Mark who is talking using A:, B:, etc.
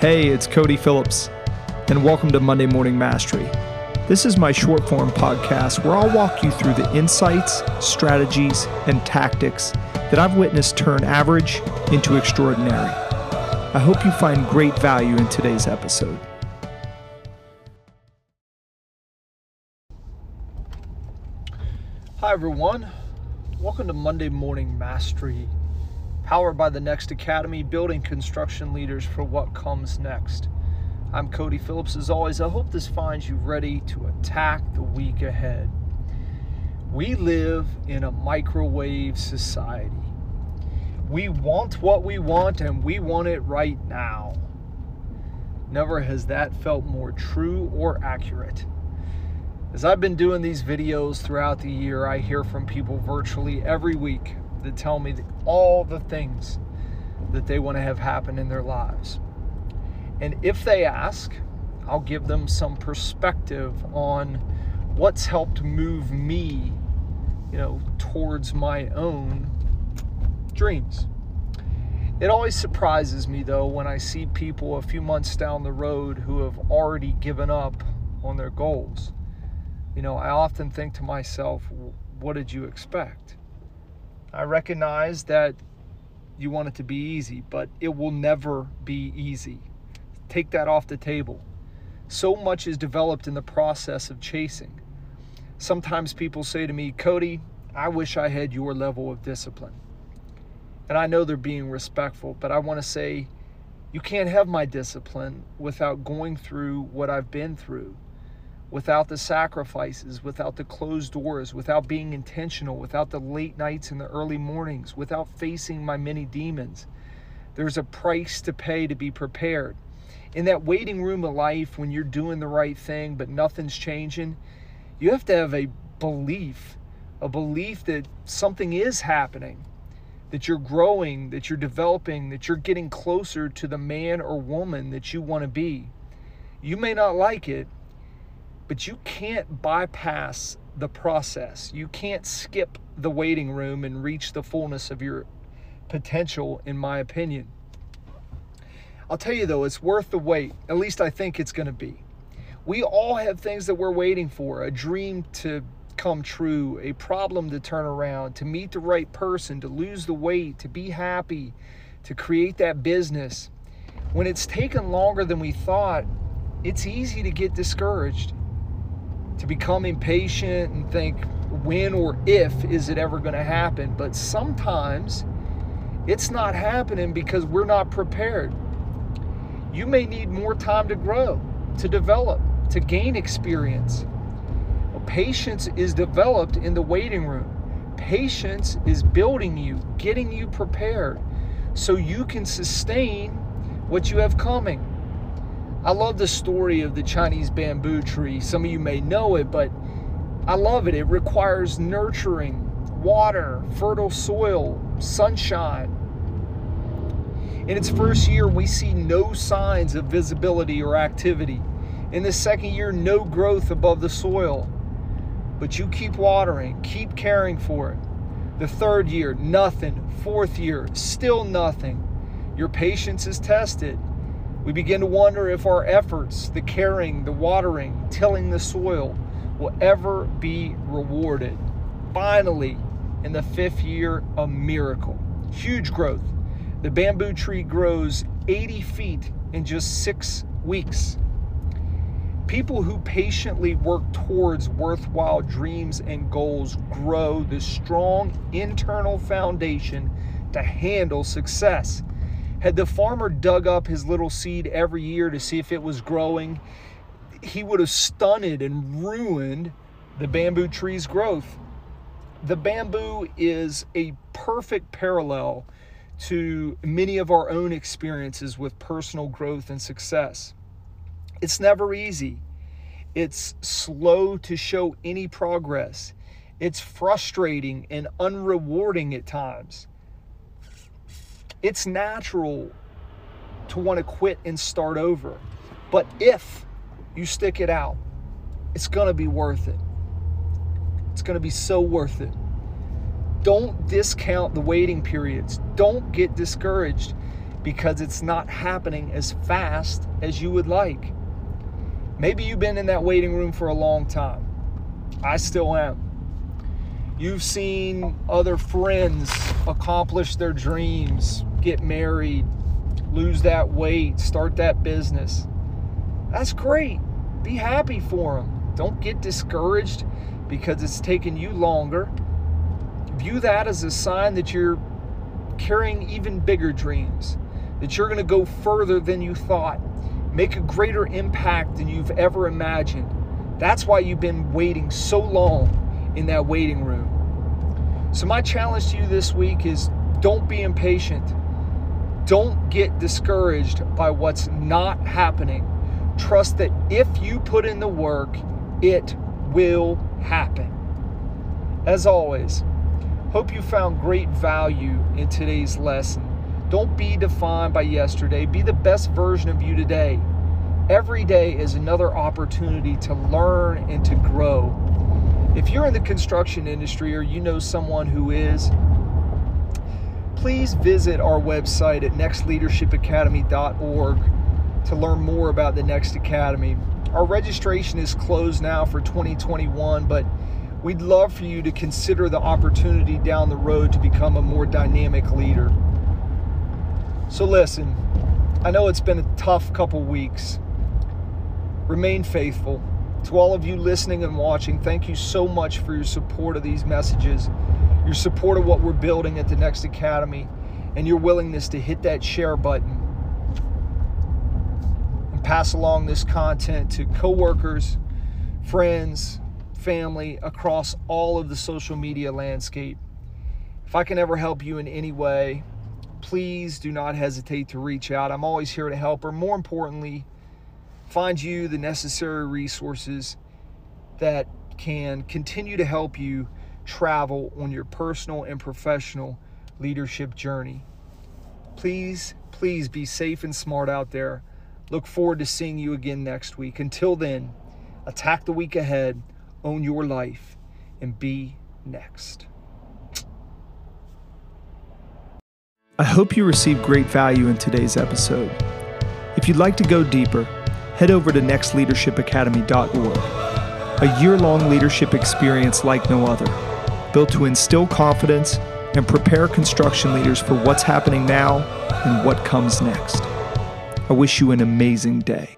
A: Hey, it's Cody Phillips, and welcome to Monday Morning Mastery. This is my short form podcast where I'll walk you through the insights, strategies, and tactics that I've witnessed turn average into extraordinary. I hope you find great value in today's episode. Hi, everyone. Welcome to Monday Morning Mastery powered by the Next Academy, building construction leaders for what comes next. I'm Cody Phillips. As always, I hope this finds you ready to attack the week ahead. We live in a microwave society. We want what we want and we want it right now. Never has that felt more true or accurate. As I've been doing these videos throughout the year, I hear from people virtually every week that tell me all the things that they want to have happen in their lives. And if they ask, I'll give them some perspective on what's helped move me, you know, towards my own dreams. It always surprises me though when I see people a few months down the road who have already given up on their goals. You know, I often think to myself, what did you expect? I recognize that you want it to be easy, but it will never be easy. Take that off the table. So much is developed in the process of chasing. Sometimes people say to me, Cody, I wish I had your level of discipline. And I know they're being respectful, but I want to say, you can't have my discipline without going through what I've been through without the sacrifices, without the closed doors, without being intentional, without the late nights and the early mornings, without facing my many demons. There's a price to pay to be prepared. In that waiting room of life, when you're doing the right thing but nothing's changing, you have to have a belief, a belief that something is happening, that you're growing, that you're developing, that you're getting closer to the man or woman that you want to be. You may not like it, but you can't bypass the process. You can't skip the waiting room and reach the fullness of your potential, in my opinion. I'll tell you though, it's worth the wait. At least I think it's going to be. We all have things that we're waiting for a dream to come true, a problem to turn around, to meet the right person, to lose the weight, to be happy, to create that business. When it's taken longer than we thought, it's easy to get discouraged to become impatient and think when or if is it ever going to happen. But sometimes it's not happening because we're not prepared. You may need more time to grow, to develop, to gain experience. Well, patience is developed in the waiting room. Patience is building you, getting you prepared so you can sustain what you have coming. I love the story of the Chinese bamboo tree. Some of you may know it, but I love it. It requires nurturing, water, fertile soil, sunshine. In its first year, we see no signs of visibility or activity. In the second year, no growth above the soil. But you keep watering, keep caring for it. The third year, nothing. Fourth year, still nothing. Your patience is tested. We begin to wonder if our efforts, the caring, the watering, tilling the soil, will ever be rewarded. Finally, in the fifth year, a miracle. Huge growth. The bamboo tree grows 80 feet in just six weeks. People who patiently work towards worthwhile dreams and goals grow the strong internal foundation to handle success. Had the farmer dug up his little seed every year to see if it was growing, he would have stunted and ruined the bamboo tree's growth. The bamboo is a perfect parallel to many of our own experiences with personal growth and success. It's never easy. It's slow to show any progress. It's frustrating and unrewarding at times. It's natural to want to quit and start over. But if you stick it out, it's going to be worth it. It's going to be so worth it. Don't discount the waiting periods. Don't get discouraged because it's not happening as fast as you would like. Maybe you've been in that waiting room for a long time. I still am. You've seen other friends accomplish their dreams, get married, lose that weight, start that business. That's great. Be happy for them. Don't get discouraged because it's taken you longer. View that as a sign that you're carrying even bigger dreams, that you're going to go further than you thought, make a greater impact than you've ever imagined. That's why you've been waiting so long in that waiting room. So, my challenge to you this week is don't be impatient. Don't get discouraged by what's not happening. Trust that if you put in the work, it will happen. As always, hope you found great value in today's lesson. Don't be defined by yesterday, be the best version of you today. Every day is another opportunity to learn and to grow. If you're in the construction industry or you know someone who is, please visit our website at nextleadershipacademy.org to learn more about the Next Academy. Our registration is closed now for 2021, but we'd love for you to consider the opportunity down the road to become a more dynamic leader. So, listen, I know it's been a tough couple weeks. Remain faithful. To all of you listening and watching, thank you so much for your support of these messages, your support of what we're building at the Next Academy, and your willingness to hit that share button and pass along this content to coworkers, friends, family across all of the social media landscape. If I can ever help you in any way, please do not hesitate to reach out. I'm always here to help, or more importantly, find you the necessary resources that can continue to help you travel on your personal and professional leadership journey. Please, please be safe and smart out there. Look forward to seeing you again next week. Until then, attack the week ahead, own your life, and be next.
B: I hope you received great value in today's episode. If you'd like to go deeper, head over to nextleadershipacademy.org, a year long leadership experience like no other, built to instill confidence and prepare construction leaders for what's happening now and what comes next. I wish you an amazing day.